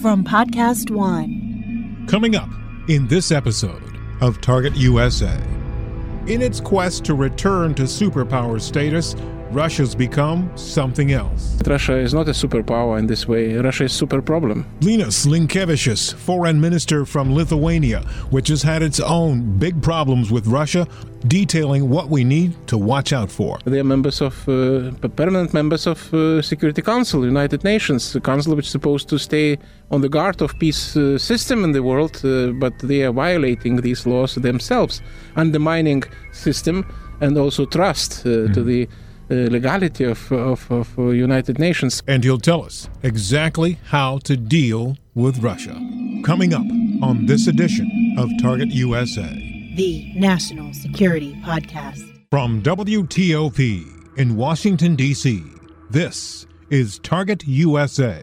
from Podcast One. Coming up in this episode of Target USA. In its quest to return to superpower status, Russia's become something else. Russia is not a superpower in this way. Russia is super problem. Linas Linkevičius, foreign minister from Lithuania, which has had its own big problems with Russia, detailing what we need to watch out for. They are members of uh, permanent members of uh, Security Council, United Nations, a council which is supposed to stay on the guard of peace uh, system in the world, uh, but they are violating these laws themselves, undermining system and also trust mm. to the uh, legality of, of, of uh, United Nations. And he'll tell us exactly how to deal with Russia. Coming up on this edition of Target USA, the National Security Podcast. From WTOP in Washington, D.C., this is Target USA.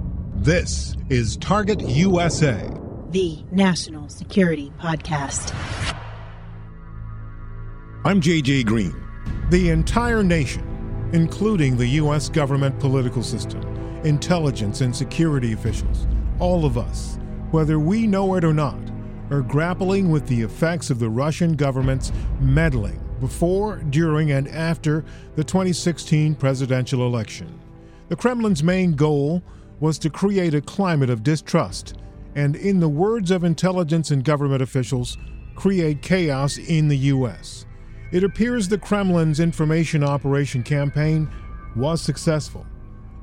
This is Target USA, the National Security Podcast. I'm JJ Green. The entire nation, including the U.S. government political system, intelligence and security officials, all of us, whether we know it or not, are grappling with the effects of the Russian government's meddling before, during, and after the 2016 presidential election. The Kremlin's main goal was to create a climate of distrust and, in the words of intelligence and government officials, create chaos in the U.S. It appears the Kremlin's information operation campaign was successful.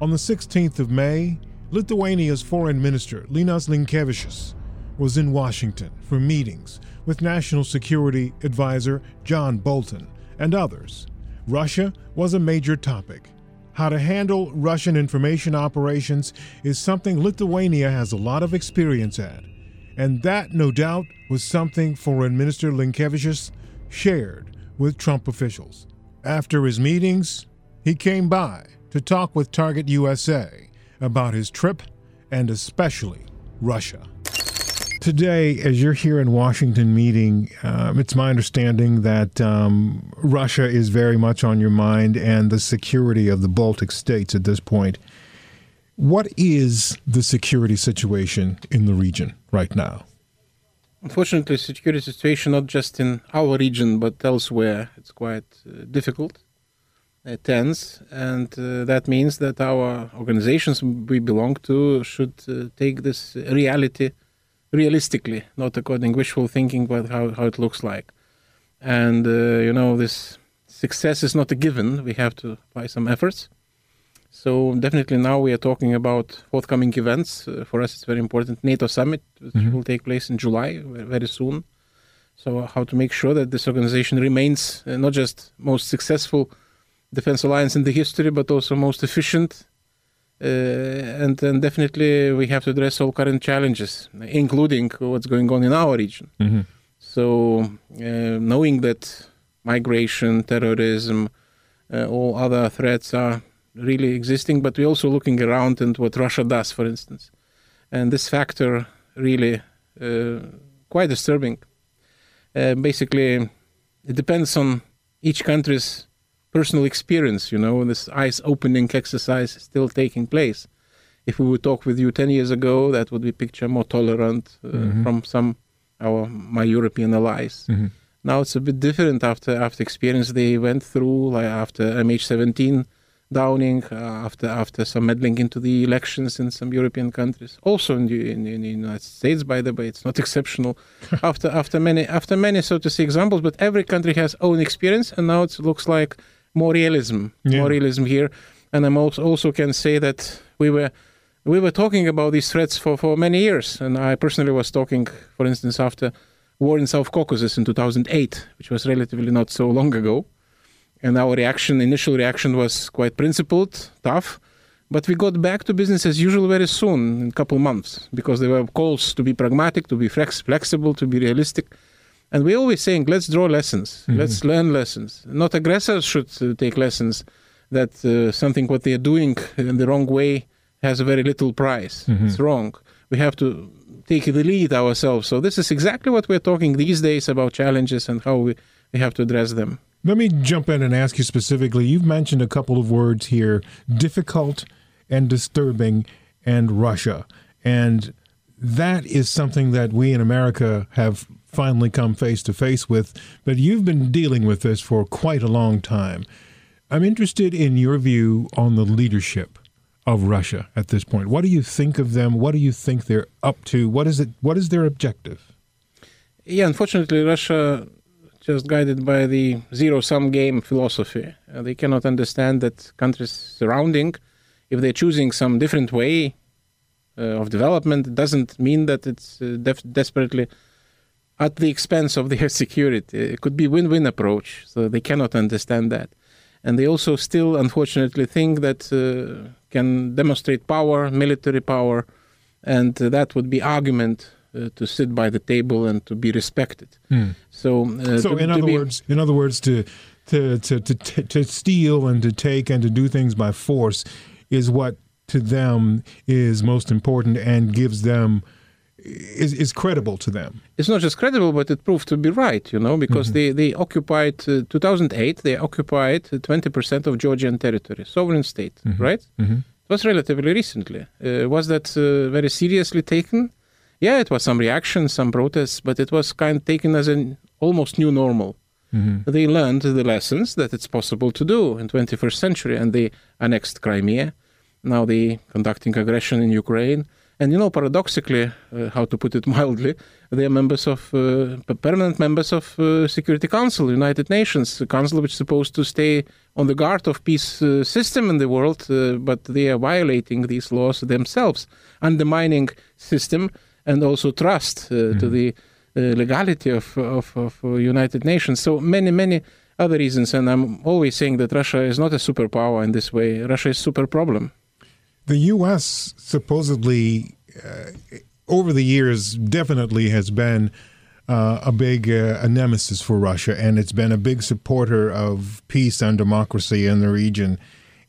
On the 16th of May, Lithuania's foreign minister, Linas Linkevičius, was in Washington for meetings with National Security Advisor John Bolton and others. Russia was a major topic. How to handle Russian information operations is something Lithuania has a lot of experience at. And that, no doubt, was something Foreign Minister Linkevičius shared with Trump officials. After his meetings, he came by to talk with Target USA about his trip and especially Russia. Today, as you're here in Washington meeting, um, it's my understanding that um, Russia is very much on your mind and the security of the Baltic states at this point. What is the security situation in the region right now? Unfortunately, security situation not just in our region but elsewhere it's quite uh, difficult, uh, tense, and uh, that means that our organizations we belong to should uh, take this reality realistically, not according wishful thinking, but how, how it looks like. And, uh, you know, this success is not a given. We have to apply some efforts. So definitely now we are talking about forthcoming events. Uh, for us, it's very important. NATO summit, which mm-hmm. will take place in July, very soon. So how to make sure that this organization remains uh, not just most successful defense alliance in the history, but also most efficient uh, and then definitely we have to address all current challenges, including what's going on in our region. Mm-hmm. So, uh, knowing that migration, terrorism, uh, all other threats are really existing, but we're also looking around and what Russia does, for instance. And this factor really uh, quite disturbing. Uh, basically, it depends on each country's personal experience, you know, this eyes opening exercise is still taking place. If we would talk with you 10 years ago, that would be picture more tolerant uh, mm-hmm. from some our my European allies. Mm-hmm. Now it's a bit different after after experience they went through, like after MH17 downing, uh, after after some meddling into the elections in some European countries, also in the, in, in the United States. By the way, it's not exceptional. after after many after many so to say examples, but every country has own experience, and now it looks like more realism, yeah. more realism here. And I also, also can say that we were we were talking about these threats for, for many years. And I personally was talking, for instance, after war in South Caucasus in 2008, which was relatively not so long ago. And our reaction, initial reaction was quite principled, tough. But we got back to business as usual very soon, in a couple months, because there were calls to be pragmatic, to be flex- flexible, to be realistic. And we're always saying, let's draw lessons, let's learn lessons. Not aggressors should uh, take lessons that uh, something what they are doing in the wrong way has a very little price. It's wrong. We have to take the lead ourselves. So this is exactly what we're talking these days about challenges and how we, we have to address them. Let me jump in and ask you specifically. You've mentioned a couple of words here difficult and disturbing, and Russia. And that is something that we in America have finally come face to face with. But you've been dealing with this for quite a long time. I'm interested in your view on the leadership of Russia at this point. What do you think of them? What do you think they're up to? What is it? What is their objective? Yeah, unfortunately, Russia just guided by the zero-sum game philosophy. Uh, they cannot understand that countries surrounding, if they're choosing some different way uh, of development, doesn't mean that it's uh, def- desperately at the expense of their security. It could be win-win approach. So they cannot understand that, and they also still, unfortunately, think that uh, can demonstrate power, military power, and uh, that would be argument uh, to sit by the table and to be respected. So, uh, So, to, in to other be- words, in other words, to to to to to to steal and to take and to do things by force is what to them is most important and gives them is is credible to them. it's not just credible, but it proved to be right, you know, because they, they occupied, uh, 2008, they occupied uh, 20% of Georgian territory, sovereign state, right? It was relatively recently. Uh, was that uh, very seriously taken? Yeah, it was some reaction, some protests, but it was kind of taken as an almost new normal. They learned the lessons that it's possible to do in 21st century, and they annexed Crimea. Now they conducting aggression in Ukraine. And you know, paradoxically, uh, how to put it mildly, they are members of uh, permanent members of uh, Security Council, United Nations, a council which is supposed to stay on the guard of peace uh, system in the world, uh, but they are violating these laws themselves, undermining system and also trust uh, to the uh, legality of, of, of United Nations. So many, many other reasons. And I'm always saying that Russia is not a superpower in this way. Russia is super problem. The U.S. supposedly uh, over the years definitely has been uh, a big uh, a nemesis for Russia, and it's been a big supporter of peace and democracy in the region.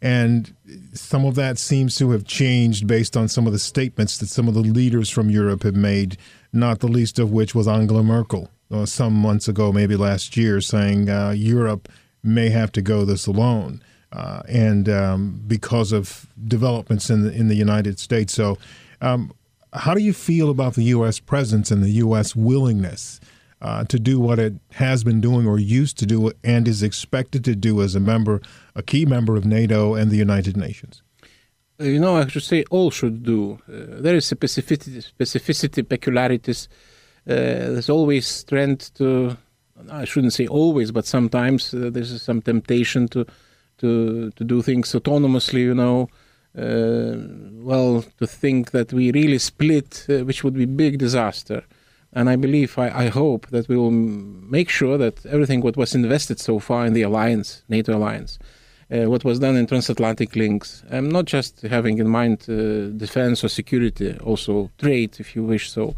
And some of that seems to have changed based on some of the statements that some of the leaders from Europe have made, not the least of which was Angela Merkel uh, some months ago, maybe last year, saying uh, Europe may have to go this alone. Uh, and um, because of developments in the, in the United States. So, um, how do you feel about the U.S. presence and the U.S. willingness uh, to do what it has been doing or used to do and is expected to do as a member, a key member of NATO and the United Nations? You know, I should say all should do. Uh, there is specificity, specificity, peculiarities. Uh, there's always trend to. I shouldn't say always, but sometimes uh, there's some temptation to, to to do things autonomously. You know, uh, well, to think that we really split, uh, which would be big disaster. And I believe, I, I hope that we will make sure that everything what was invested so far in the alliance, NATO alliance, uh, what was done in transatlantic links. I'm not just having in mind uh, defense or security, also trade, if you wish so,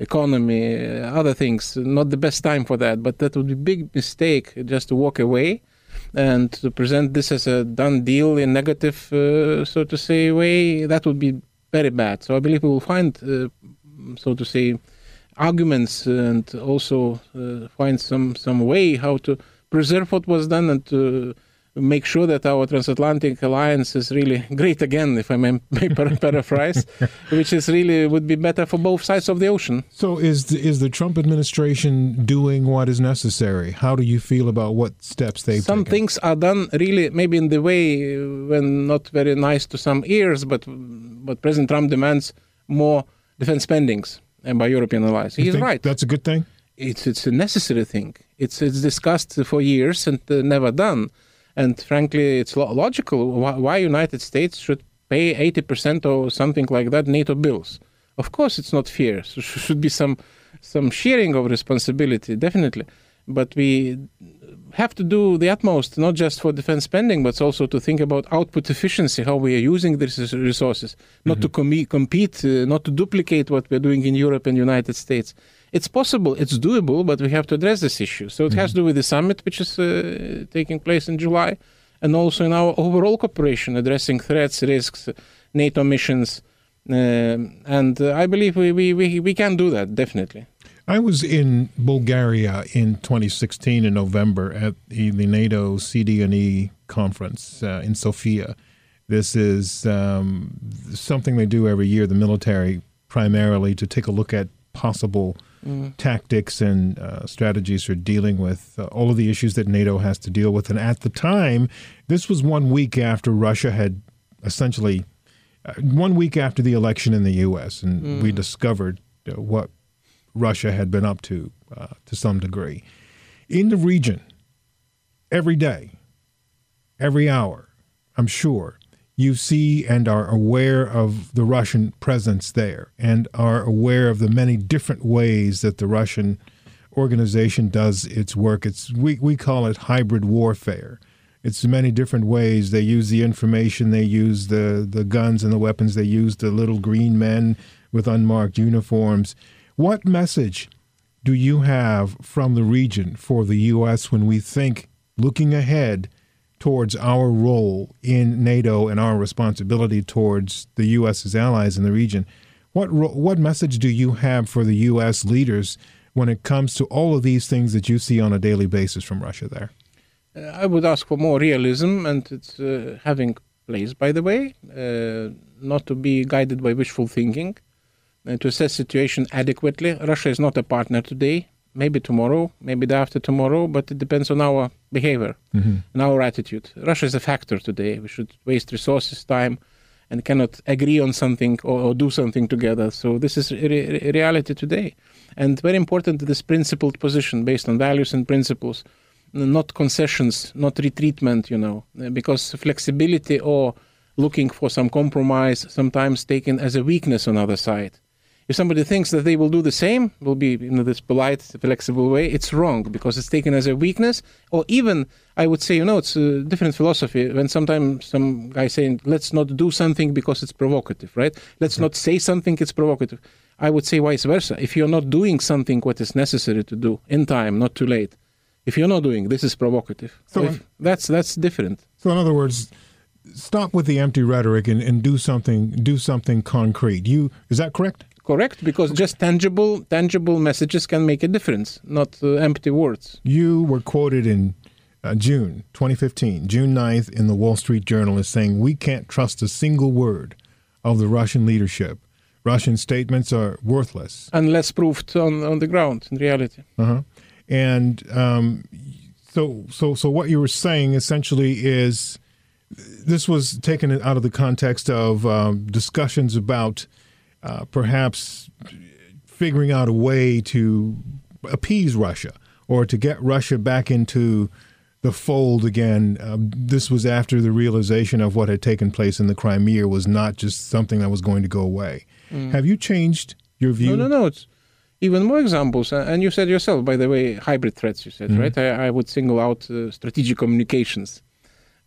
economy, uh, other things. Not the best time for that, but that would be big mistake just to walk away and to present this as a done deal in negative, uh, so to say, way. That would be very bad. So I believe we will find, uh, so to say, arguments and also uh, find some some way how to preserve what was done and to make sure that our transatlantic alliance is really great again, if I may, may par- paraphrase, which is really would be better for both sides of the ocean. So, is the, is the Trump administration doing what is necessary? How do you feel about what steps they've some taken? things are done really maybe in the way uh, when not very nice to some ears, but but President Trump demands more defense spendings and by European allies. You He's right. That's a good thing. it's it's a necessary thing. It's it's discussed for years and uh, never done. And frankly, it's lo- logical why, United States should pay eighty percent or something like that NATO bills. Of course, it's not fair. So should be some some sharing of responsibility, definitely. but we have to do the utmost, not just for defense spending, but also to think about output efficiency, how we are using these resources, not to com- compete, uh, not to duplicate what we're doing in Europe and United States. It's possible, it's doable, but we have to address this issue. So it has to do with the summit, which is uh, taking place in July, and also in our overall cooperation, addressing threats, risks, NATO missions. Um and uh, I believe we, we, we, we can do that, definitely. I was in Bulgaria in 2016 in November at the, the NATO CD&E conference uh, in Sofia. This is um, something they do every year, the military primarily, to take a look at possible tactics and uh, strategies for dealing with uh, all of the issues that NATO has to deal with. And at the time, this was one week after Russia had essentially, uh, one week after the election in the U.S., and we discovered uh, what Russia had been up to uh, to some degree. In the region, every day, every hour, I'm sure, you see and are aware of the Russian presence there and are aware of the many different ways that the Russian organization does its work. It's we, we call it hybrid warfare. It's many different ways. They use the information, they use the, the guns and the weapons, they use the little green men with unmarked uniforms. What message do you have from the region for the U.S. when we think looking ahead towards our role in NATO and our responsibility towards the U.S.'s allies in the region? What what message do you have for the U.S. leaders when it comes to all of these things that you see on a daily basis from Russia there? Uh, I would ask for more realism, and it's uh, having place, by the way, uh, not to be guided by wishful thinking, and to assess situation adequately. Russia is not a partner today. Maybe tomorrow, maybe the after tomorrow, but it depends on our behavior mm-hmm. and our attitude. Russia is a factor today. We should waste resources, time, and cannot agree on something or, or do something together. So this is re- re- reality today, and very important this principled position based on values and principles not concessions, not retreatment, you know, because flexibility or looking for some compromise sometimes taken as a weakness on other side. If somebody thinks that they will do the same, will be in this polite, flexible way, it's wrong because it's taken as a weakness, or even I would say, you know, it's a different philosophy. When sometimes some guy saying, "Let's not do something because it's provocative," right? Let's not say something; it's provocative. I would say vice versa. If you're not doing something what is necessary to do in time, not too late, if you're not doing this is provocative So If- that's that's different So, in other words, stop with the empty rhetoric and, and do something. Do something concrete. You is that correct? Correct because just tangible tangible messages can make a difference not uh, empty words You were quoted in uh, June 2015, June 9th, in the Wall Street Journal as saying, We can't trust a single word of the Russian leadership. Russian statements are worthless. unless proved on, on the ground in reality Uh-huh. And um, so, so, so what you were saying essentially is this was taken out of the context of um, discussions about uh, perhaps figuring out a way to appease Russia or to get Russia back into the fold again. Um, this was after the realization of what had taken place in the Crimea was not just something that was going to go away. Have you changed your view? no no no it's even more examples Uh, and you said yourself by the way hybrid threats you said right I, I would single out uh, strategic communications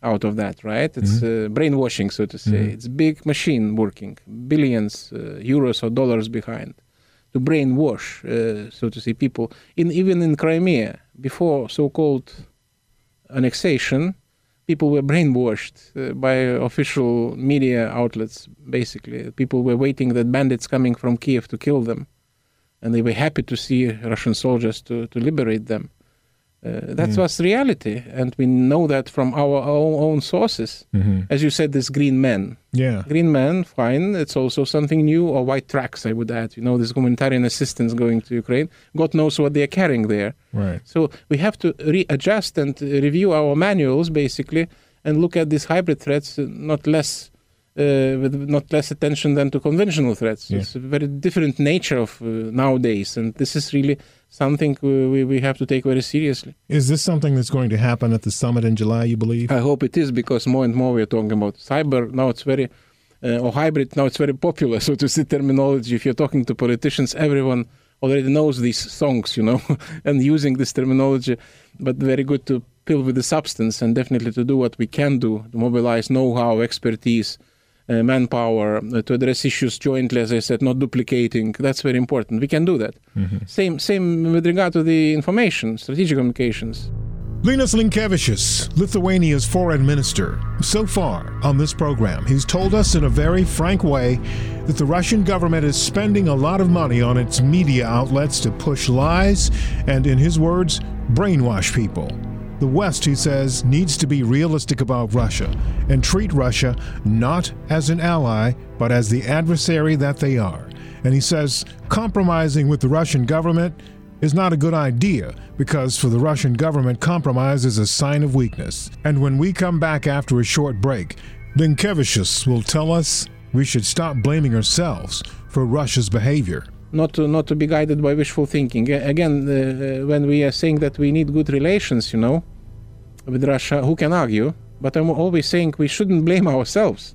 out of that right? It's uh, brainwashing so to say. It's big machine working billions uh, euros or dollars behind to brainwash uh, so to say people. In even in crimea before so-called annexation people were brainwashed uh, by official media outlets basically. People were waiting that bandits coming from kiev to kill them and they were happy to see russian soldiers to, to liberate them uh, that was reality. And we know that from our own, own sources. As you said this green men Yeah. green man fine. It's also something new or white tracks i would add. You know this humanitarian assistance going to ukraine. God knows what they're carrying there. Right. so we have to readjust and review our manuals basically and look at these hybrid threats uh, not less uh, with not less attention than to conventional threats. Yeah. It's a very different nature of uh, nowadays, and this is really something we, we, have to take very seriously. Is this something that's going to happen at the summit in July, you believe? I hope it is because more and more we are talking about cyber now. It's very uh, or hybrid now. It's very popular, so to see terminology. If you're talking to politicians, everyone already knows these songs, you know, and using this terminology, but very good to pill with the substance and definitely to do what we can do to mobilize know-how, expertise, manpower uh, to address issues jointly. As I said, not duplicating. That's very important. We can do that. Same, same with regard to the information, strategic communications. Linas Linkevicius, Lithuania's foreign minister. So far on this program, he's told us in a very frank way that the Russian government is spending a lot of money on its media outlets to push lies and, in his words, brainwash people. The West, he says, needs to be realistic about Russia and treat Russia not as an ally, but as the adversary that they are. And he says compromising with the Russian government is not a good idea because for the Russian government, compromise is a sign of weakness. And when we come back after a short break, Linkevicius will tell us we should stop blaming ourselves for Russia's behavior. Not to not to be guided by wishful thinking. Again, uh, when we are saying that we need good relations, you know, with Russia, who can argue? But I'm always saying we shouldn't blame ourselves,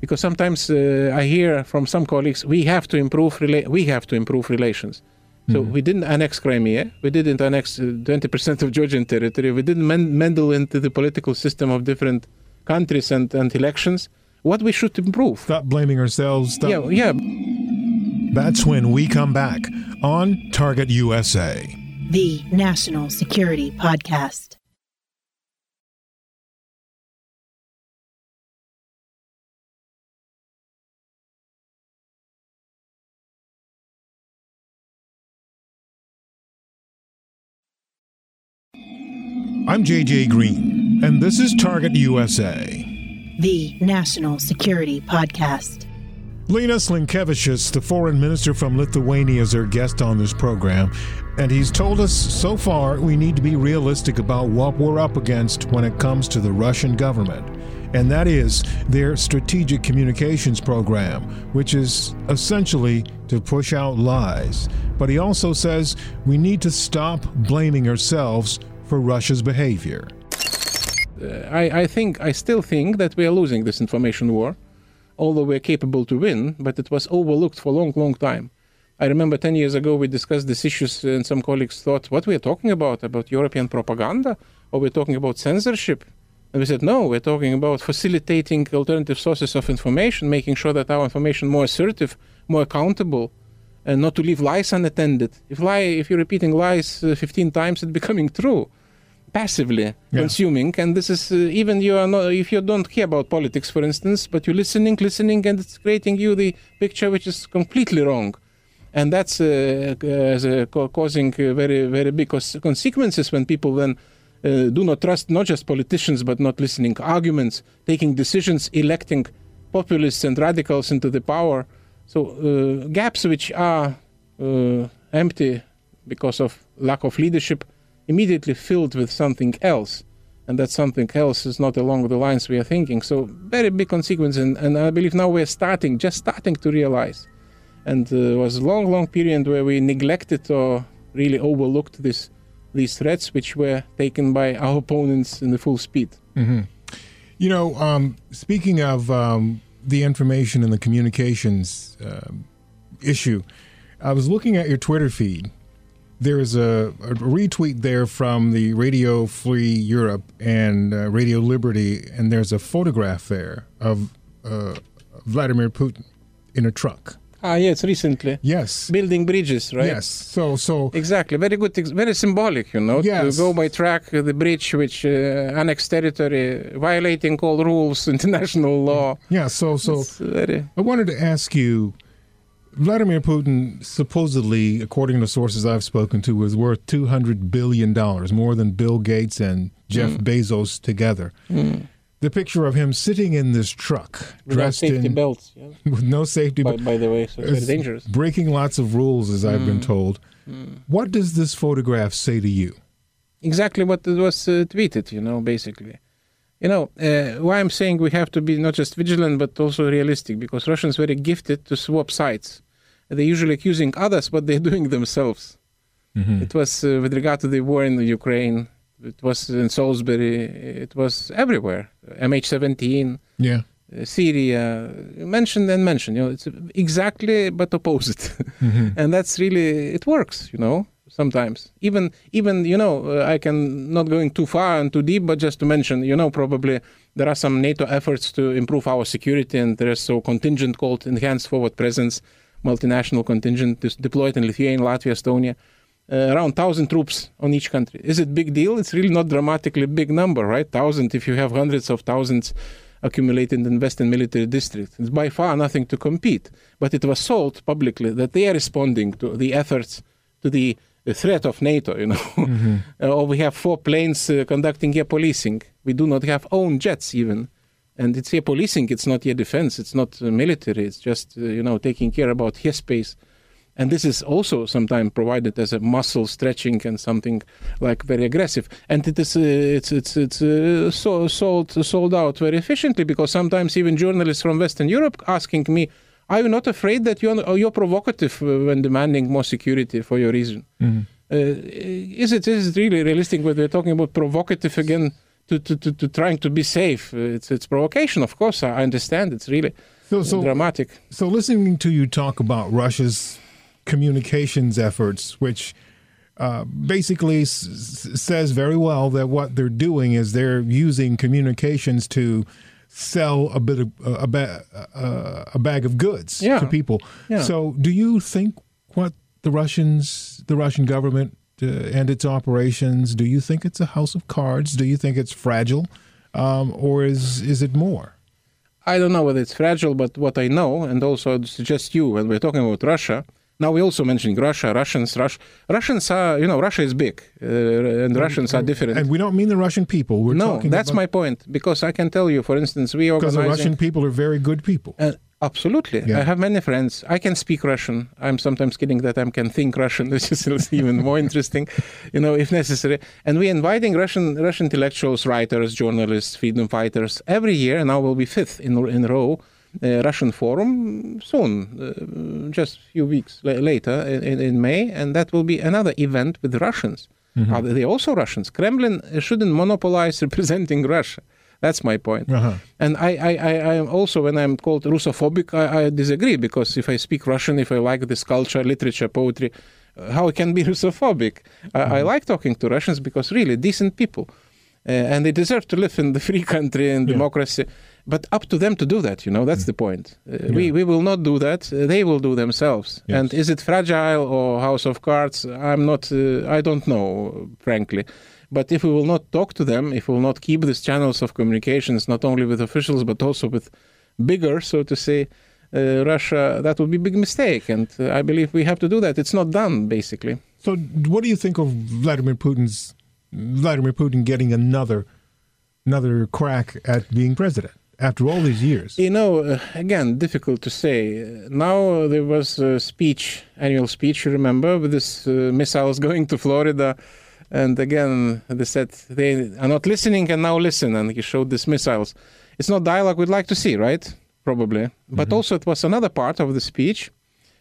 because sometimes uh, I hear from some colleagues we have to improve rela- we have to improve relations. So we didn't annex Crimea, we didn't annex uh, 20% of Georgian territory, we didn't men- meddle into the political system of different countries and, and elections. What we should improve? Stop blaming ourselves. Stop. Yeah, yeah. That's when we come back on Target USA. The National Security Podcast. I'm JJ Green, and this is Target USA. The National Security Podcast. Linas Linkevicius, the foreign minister from Lithuania, is our guest on this program, and he's told us so far we need to be realistic about what we're up against when it comes to the Russian government, and that is their strategic communications program, which is essentially to push out lies. But he also says we need to stop blaming ourselves for Russia's behavior. Uh, I, I think I still think that we are losing this information war, although we're capable to win, but it was overlooked for a long, long time. I remember 10 years ago we discussed these issues and some colleagues thought, what we're talking about, about European propaganda, or we're talking about censorship. And we said, no, we're talking about facilitating alternative sources of information, making sure that our information more assertive, more accountable, and not to leave lies unattended. If lie, if you're repeating lies uh, 15 times, it's becoming true passively Yeah. consuming and this is uh, even you are not if you don't care about politics for instance but you're listening listening and it's creating you the picture which is completely wrong and that's uh, uh, as a ca- causing uh, very very big consequences when people then uh, do not trust not just politicians but not listening arguments taking decisions electing populists and radicals into the power so uh, gaps which are uh, empty because of lack of leadership immediately filled with something else and that something else is not along the lines we are thinking. So very big consequence and, and i believe now we're starting just starting to realize. And uh, it was a long long period where we neglected or really overlooked this these threats which were taken by our opponents in the full speed. You know, um, speaking of um, the information and the communications um issue, I was looking at your Twitter feed. There is a, a retweet there from the Radio Free Europe and uh, Radio Liberty, and there's a photograph there of uh, Vladimir Putin in a truck. ah yes recently Yes. building bridges right Yes. So, so Exactly, very good, very symbolic, you know, Yes. to go by track uh, the bridge which uh, annexed territory, violating all rules, international law. yeah. So, so very I wanted to ask you Vladimir Putin, supposedly, according to sources I've spoken to, is worth $200 billion, more than Bill Gates and Jeff Hmm. Bezos together. The picture of him sitting in this truck, without dressed safety in belts. Yeah. with no safety By, belt, by the way, so it's very dangerous. Hmm. breaking lots of rules, as I've been told. What does this photograph say to you? Exactly what it was uh, tweeted, you know, basically. You know, uh, why I'm saying we have to be not just vigilant but also realistic because Russians very gifted to swap sides. They're usually accusing others, but they're doing themselves. It was uh, with regard to the war in Ukraine. It was in Salisbury. It was everywhere. MH17. Yeah. uh, Syria, mentioned and mentioned. You know, it's exactly but opposite, and that's really it works. You know, sometimes even even you know uh, I can not going too far and too deep, but just to mention, you know, probably there are some NATO efforts to improve our security, and there is so contingent called enhanced forward presence, multinational contingent deployed in Lithuania, Latvia, Estonia. Uh, around 1000 troops on each country. Is it big deal? It's really not dramatically big number, right? 1000 if you have hundreds of thousands accumulated in Western military district. It's by far nothing to compete. But it was sold publicly that they are responding to the efforts, to the, the threat of NATO, you know. Mm-hmm. uh, or we have four planes uh, conducting air policing. We do not have own jets even. And it's air policing, it's not air defense, it's not uh, military, it's just, uh, you know, taking care about airspace and this is also sometimes provided as a muscle stretching and something like very aggressive and it is uh, it's it's it's uh, so, sold sold out very efficiently because sometimes even journalists from western europe asking me are you not afraid that you're you're provocative when demanding more security for your reason? Mm-hmm. uh, is it is it really realistic when we're talking about provocative again to, to, to, to trying to be safe? It's it's provocation of course. I understand. It's really so, so, dramatic. so listening to you talk about russia's communications efforts, which uh, basically s- says very well that what they're doing is they're using communications to sell a bit of a, ba- uh, a bag of goods yeah. to people. Yeah. So, do you think what the Russians, the Russian government, uh, and its operations, do you think it's a house of cards? Do you think it's fragile, um, or is is it more? I don't know whether it's fragile, but what I know, and also I'd suggest you when we're talking about Russia, now we also mentioning Russia, Russians, Rush, Russians are, you know, Russia is big, uh, and Russians and, are different. And we don't mean the Russian people. We're no, that's about... my point. Because I can tell you, for instance, we organize. Because the Russian people are very good people. Uh, absolutely, yeah. I have many friends. I can speak Russian. I'm sometimes kidding that I can think Russian, which is even more interesting, you know, if necessary. And we're inviting Russian Russian intellectuals, writers, journalists, freedom fighters every year. And now we'll be fifth in in a row Russian forum soon, uh, just a few weeks later in, in, May, and that will be another event with Russians. Mm-hmm. Are they also Russians? Kremlin shouldn't monopolize representing Russia. That's my point. Uh-huh. And I, I, I, I also, when I'm called Russophobic, I, I, disagree because if I speak Russian, if I like this culture, literature, poetry, uh, how can be Russophobic? Mm-hmm. I, I, mm-hmm. like talking to Russians because really decent people, uh, and they deserve to live in the free country and yeah. democracy but up to them to do that you know that's mm. the point uh, yeah. we we will not do that uh, they will do themselves yes. and is it fragile or house of cards i'm not uh, i don't know frankly but if we will not talk to them if we will not keep these channels of communications not only with officials but also with bigger so to say uh, Russia, that would be a big mistake. And uh, I believe we have to do that. It's not done, basically. So, what do you think of Vladimir Putin's Vladimir Putin getting another another crack at being president? After all these years? You know, uh, again, difficult to say. Now there was a speech, annual speech, you remember, with this uh, missiles going to Florida. And again, they said they are not listening and now listen. And he showed these missiles. It's not dialogue we'd like to see, right? Probably. But mm-hmm. also, it was another part of the speech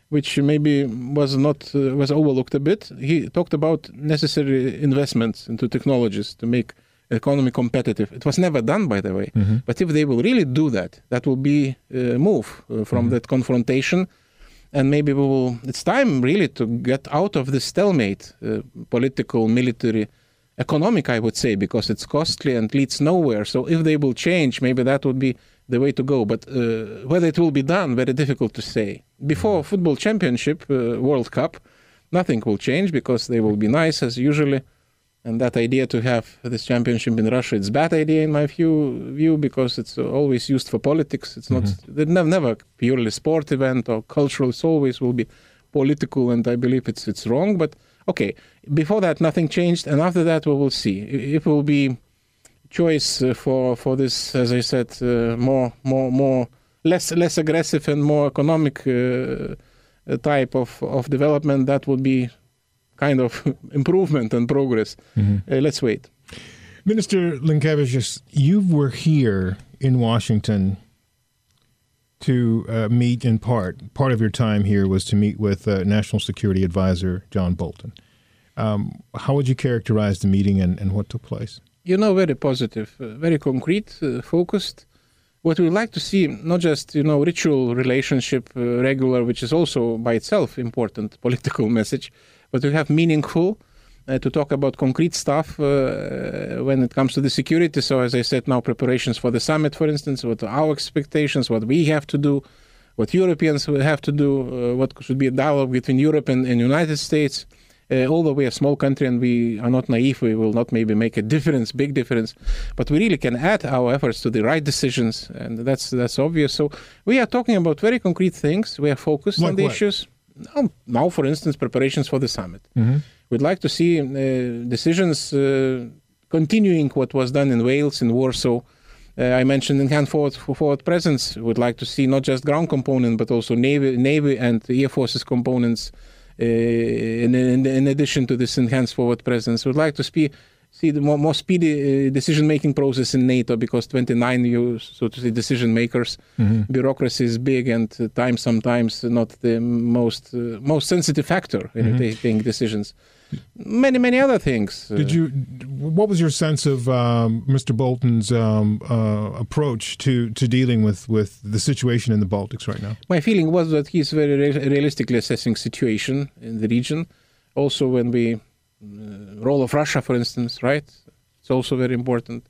which maybe was not uh, was overlooked a bit. He talked about necessary investments into technologies to make economy competitive. It was never done, by the way. Mm-hmm. But if they will really do that, that will be a move uh, from mm-hmm. that confrontation. And maybe we will. It's time really to get out of this stalemate, uh, political, military, economic, I would say, because it's costly and leads nowhere. So if they will change, maybe that would be the way to go. But uh, whether it will be done, very difficult to say. Before mm-hmm. football championship, uh, World Cup, nothing will change because they will be nice as usually and that idea to have this championship in Russia, it's bad idea in my view, view because it's always used for politics. It's not mm-hmm. never, never purely sport event or cultural. It's always will be political, and I believe it's it's wrong. But okay, before that nothing changed, and after that we will see. It will be choice uh, for for this, as I said, uh, more more more less less aggressive and more economic uh, type of of development. That would be kind of improvement and progress. Mm-hmm. Uh, let's wait. Minister Linkevicius, you were here in Washington to uh, meet in part. Part of your time here was to meet with uh, National Security Advisor John Bolton. Um, how would you characterize the meeting and, and what took place? You know, very positive, uh, very concrete, uh, focused. what we would like to see, not just you know ritual relationship, uh, regular, which is also by itself important political message, but to have meaningful. Uh, to talk about concrete stuff uh, when it comes to the security. So, as I said, now preparations for the summit, for instance, what are our expectations, what we have to do, what Europeans will have to do, uh, what should be a dialogue between Europe and, and United States. Uh, although we are a small country and we are not naive, we will not maybe make a difference, big difference, but we really can add our efforts to the right decisions, and that's that's obvious. So we are talking about very concrete things. We are focused Like on the what? issues. Now, now, for instance, preparations for the summit. Mm-hmm. We'd like to see uh, decisions uh, continuing what was done in Wales, in Warsaw. Uh, I mentioned enhanced forward, forward presence. We'd like to see not just ground component, but also navy, navy and air forces components. Uh, in, in, in addition to this enhanced forward presence, we'd like to see see the more, more speedy uh, decision making process in NATO because 29 you so to say decision makers bureaucracy is big and uh, time sometimes not the most uh, most sensitive factor in taking decisions many many other things uh, Did you? What was your sense of um, Mr. Bolton's um, uh, approach to, to dealing with, with the situation in the Baltics right now? my feeling was that he's very re- realistically assessing situation in the region also when we role of russia for instance right it's also very important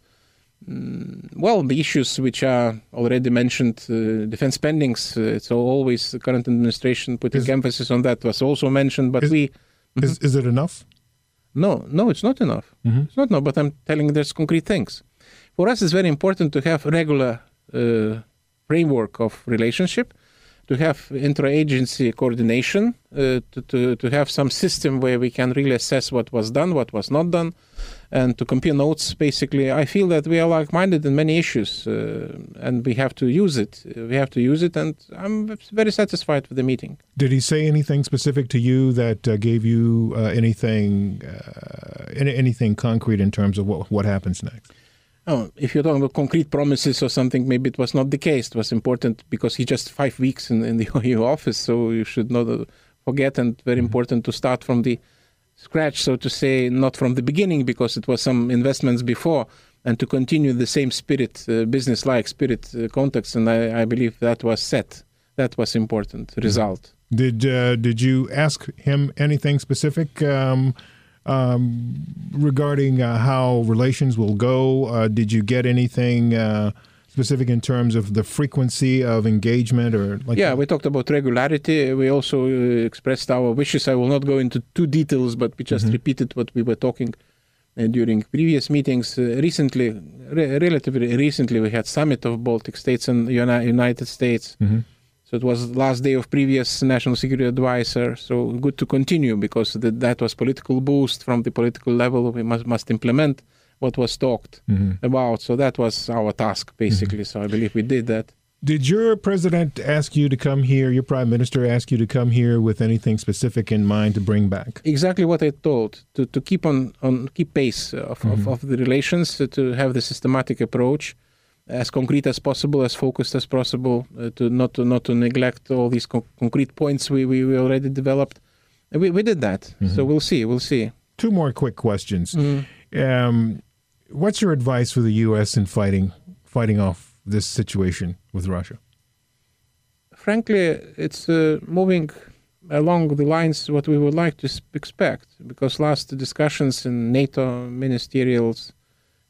Mm, well the issues which are already mentioned uh, defense spendings uh, it's always the current administration putting Is- emphasis on that was also mentioned but is- we Is, is it enough? no, no, it's not enough. It's not enough, but I'm telling there's concrete things. For us, it's very important to have regular uh, framework of relationship, to have intra-agency coordination, uh, to, to, to have some system where we can really assess what was done, what was not done, and to compare notes. Basically, I feel that we are like-minded in many issues, uh, and we have to use it. We have to use it, and I'm very satisfied with the meeting. Did he say anything specific to you that uh, gave you uh, anything uh, any, anything concrete in terms of what what happens next? Oh, if you're talking about concrete promises or something, maybe it was not the case. It was important because he just five weeks in, in the EU office, so you should not uh, forget. And very important to start from the scratch, so to say, not from the beginning because it was some investments before, and to continue the same spirit, uh, business-like spirit uh, context. And I, I believe that was set. That was important result. Did uh, did you ask him anything specific um, um, regarding uh, how relations will go? Uh, did you get anything uh, specific in terms of the frequency of engagement or like? yeah, we talked about regularity. We also uh, expressed our wishes. I will not go into two details, but we just repeated what we were talking uh, during previous meetings. Uh, recently, re- relatively recently, we had summit of Baltic states and Uni- United States. So it was last day of previous national security advisor. So good to continue because that that was political boost from the political level. We must must implement what was talked about. So that was our task basically. So I believe we did that. Did your president ask you to come here? Your prime minister ask you to come here with anything specific in mind to bring back? exactly what I told to, to keep on, on keep pace of, of, of the relations uh, to have the systematic approach as concrete as possible as focused as possible uh, to not to not to neglect all these co- concrete points we, we, we already developed And we, we did that so we'll see we'll see Two more quick questions. Um, what's your advice for the U.S. in fighting fighting off this situation with Russia? frankly it's uh, moving along the lines what we would like to expect because last discussions in NATO ministerials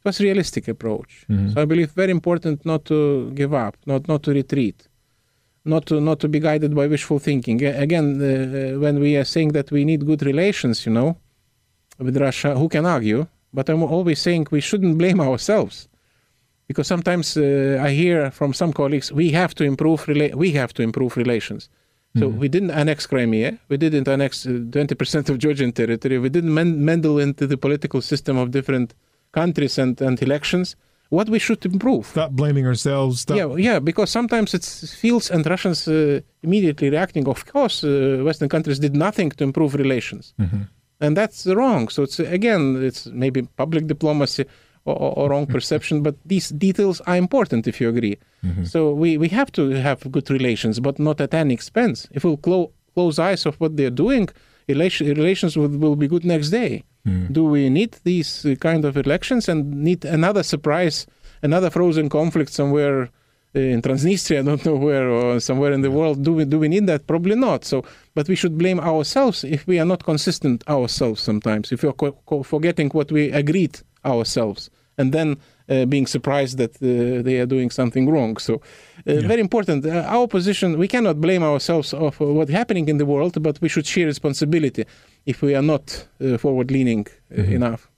it was realistic approach. So I believe very important not to give up not not to retreat not to not to be guided by wishful thinking. Again uh, when we are saying that we need good relations you know with Russia who can argue? But I'm always saying we shouldn't blame ourselves. Because sometimes uh, I hear from some colleagues we have to improve rela- we have to improve relations. So we didn't annex Crimea, we didn't annex uh, twenty percent of Georgian territory, we didn't men- meddle into the political system of different countries and, and elections. What we should improve? Stop blaming ourselves. Stop. Yeah, yeah, because sometimes it feels and Russians uh, immediately reacting. Of course, uh, Western countries did nothing to improve relations, and that's wrong. So it's again, it's maybe public diplomacy or, or, wrong perception, but these details are important if you agree. So we, we have to have good relations, but not at any expense. If we'll clo- close eyes of what they're doing, relation, relations will, will be good next day. Do we need these uh, kind of elections and need another surprise, another frozen conflict somewhere in Transnistria, I don't know where, or somewhere in the world. Do we do we need that? Probably not. So, but we should blame ourselves if we are not consistent ourselves. Sometimes, if we are co- co- forgetting what we agreed ourselves, and then uh, being surprised that uh, they are doing something wrong. So, uh, very important. Uh, our position: we cannot blame ourselves of uh, what's happening in the world, but we should share responsibility if we are not uh, forward-leaning uh, enough.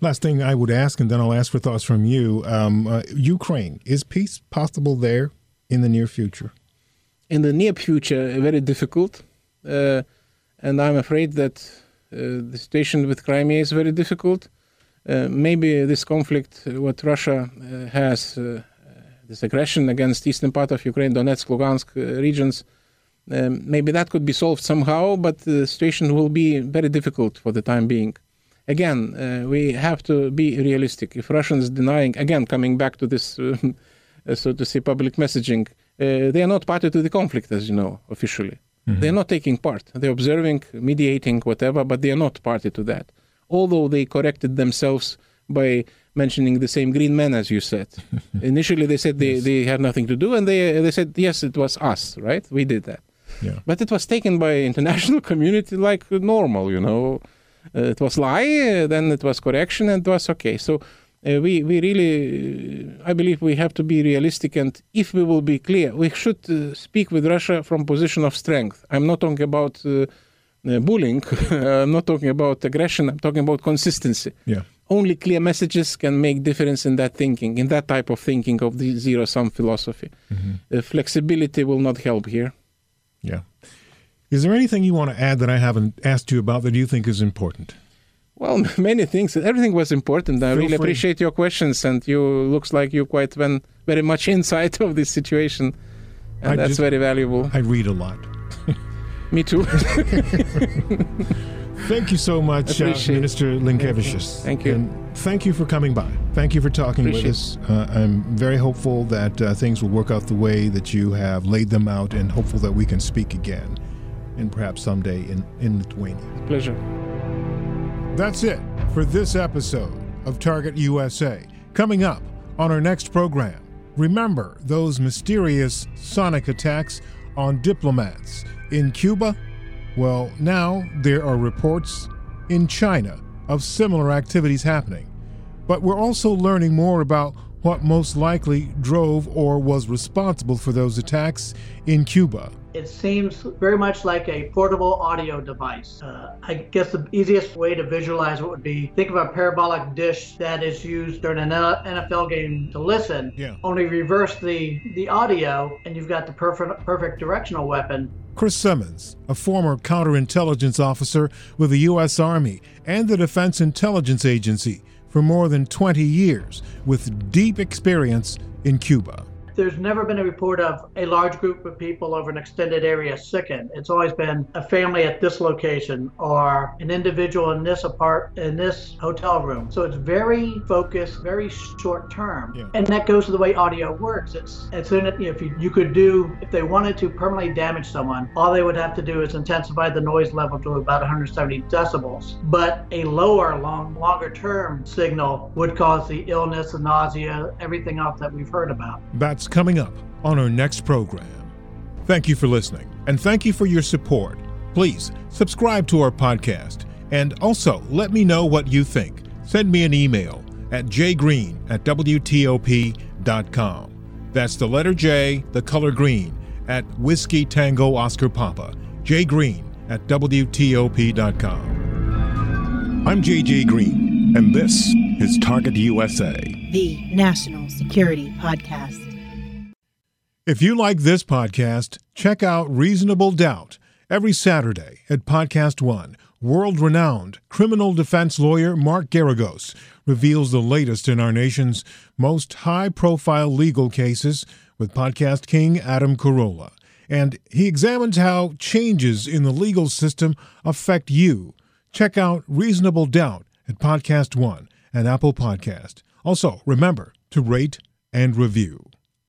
Last thing I would ask, and then I'll ask for thoughts from you. Um, uh, Ukraine, is peace possible there in the near future? in the near future very difficult, uh, and I'm afraid that uh, the situation with Crimea is very difficult. Uh, maybe this conflict, uh, what Russia uh, has, uh, this aggression against eastern part of Ukraine, Donetsk, Lugansk regions, um, maybe that could be solved somehow, but the situation will be very difficult for the time being. Again, uh, we have to be realistic. If Russians denying, again, coming back to this, uh, so to say, public messaging, uh, they are not party to the conflict, as you know, officially. They are not taking part. They're observing, mediating, whatever, but they are not party to that. Although they corrected themselves by mentioning the same green men, as you said. Initially, they said they, they had nothing to do, and they they said yes, it was us, right? We did that. Yeah. But it was taken by international community like normal, you know. Uh, it was lie, uh, then it was correction, and it was okay. So uh, we we really, uh, I believe, we have to be realistic, and if we will be clear, we should uh, speak with Russia from position of strength. I'm not talking about uh, Uh, bullying. Uh, I'm not talking about aggression. I'm talking about consistency. Yeah. Only clear messages can make difference in that thinking, in that type of thinking of the zero sum philosophy. Mm-hmm. Uh, flexibility will not help here. Yeah. Is there anything you want to add that I haven't asked you about that you think is important? Well, many things. Everything was important. I Feel really free. appreciate your questions, and you looks like you quite ven- very much inside of this situation, and I that's just- very valuable. I read a lot. Me too. Thank you so much, uh, Appreciate. Minister Linkevicius. Thank you. And thank you for coming by. Thank you for talking with us. Uh, I'm very hopeful that uh, things will work out the way that you have laid them out and hopeful that we can speak again and perhaps someday in, in Lithuania. Pleasure. That's it for this episode of Target USA. Coming up on our next program, remember those mysterious sonic attacks on diplomats in Cuba? Well, now there are reports in China of similar activities happening. But we're also learning more about what most likely drove or was responsible for those attacks in Cuba. It seems very much like a portable audio device. Uh, I guess the easiest way to visualize it would be think of a parabolic dish that is used during an NFL game to listen. Yeah. Only reverse the the audio, and you've got the perfect perfect directional weapon. Chris Simmons, a former counterintelligence officer with the U.S. Army and the Defense Intelligence Agency for more than 20 years, with deep experience in Cuba. There's never been a report of a large group of people over an extended area sickened. It's always been a family at this location or an individual in this apart in this hotel room. So it's very focused, very short term. Yeah. And that goes to the way audio works. It's it's in it if you, you could do if they wanted to permanently damage someone, all they would have to do is intensify the noise level to about 170 decibels. But a lower, long, longer term signal would cause the illness, the nausea, everything else that we've heard about. Coming up on our next program. Thank you for listening, and thank you for your support. Please subscribe to our podcast, and also let me know what you think. Send me an email at jgreen at WTOP.com. That's the letter J, the color green, at Whiskey Tango Oscar Papa, jgreen at WTOP.com. I'm JJ Green, and this is Target USA. The National Security Podcast. If you like this podcast, check out Reasonable Doubt every Saturday at Podcast One. World renowned criminal defense lawyer Mark Geragos reveals the latest in our nation's most high profile legal cases with podcast king Adam Carolla. And he examines how changes in the legal system affect you. Check out Reasonable Doubt at Podcast One and Apple Podcast. Also, remember to rate and review.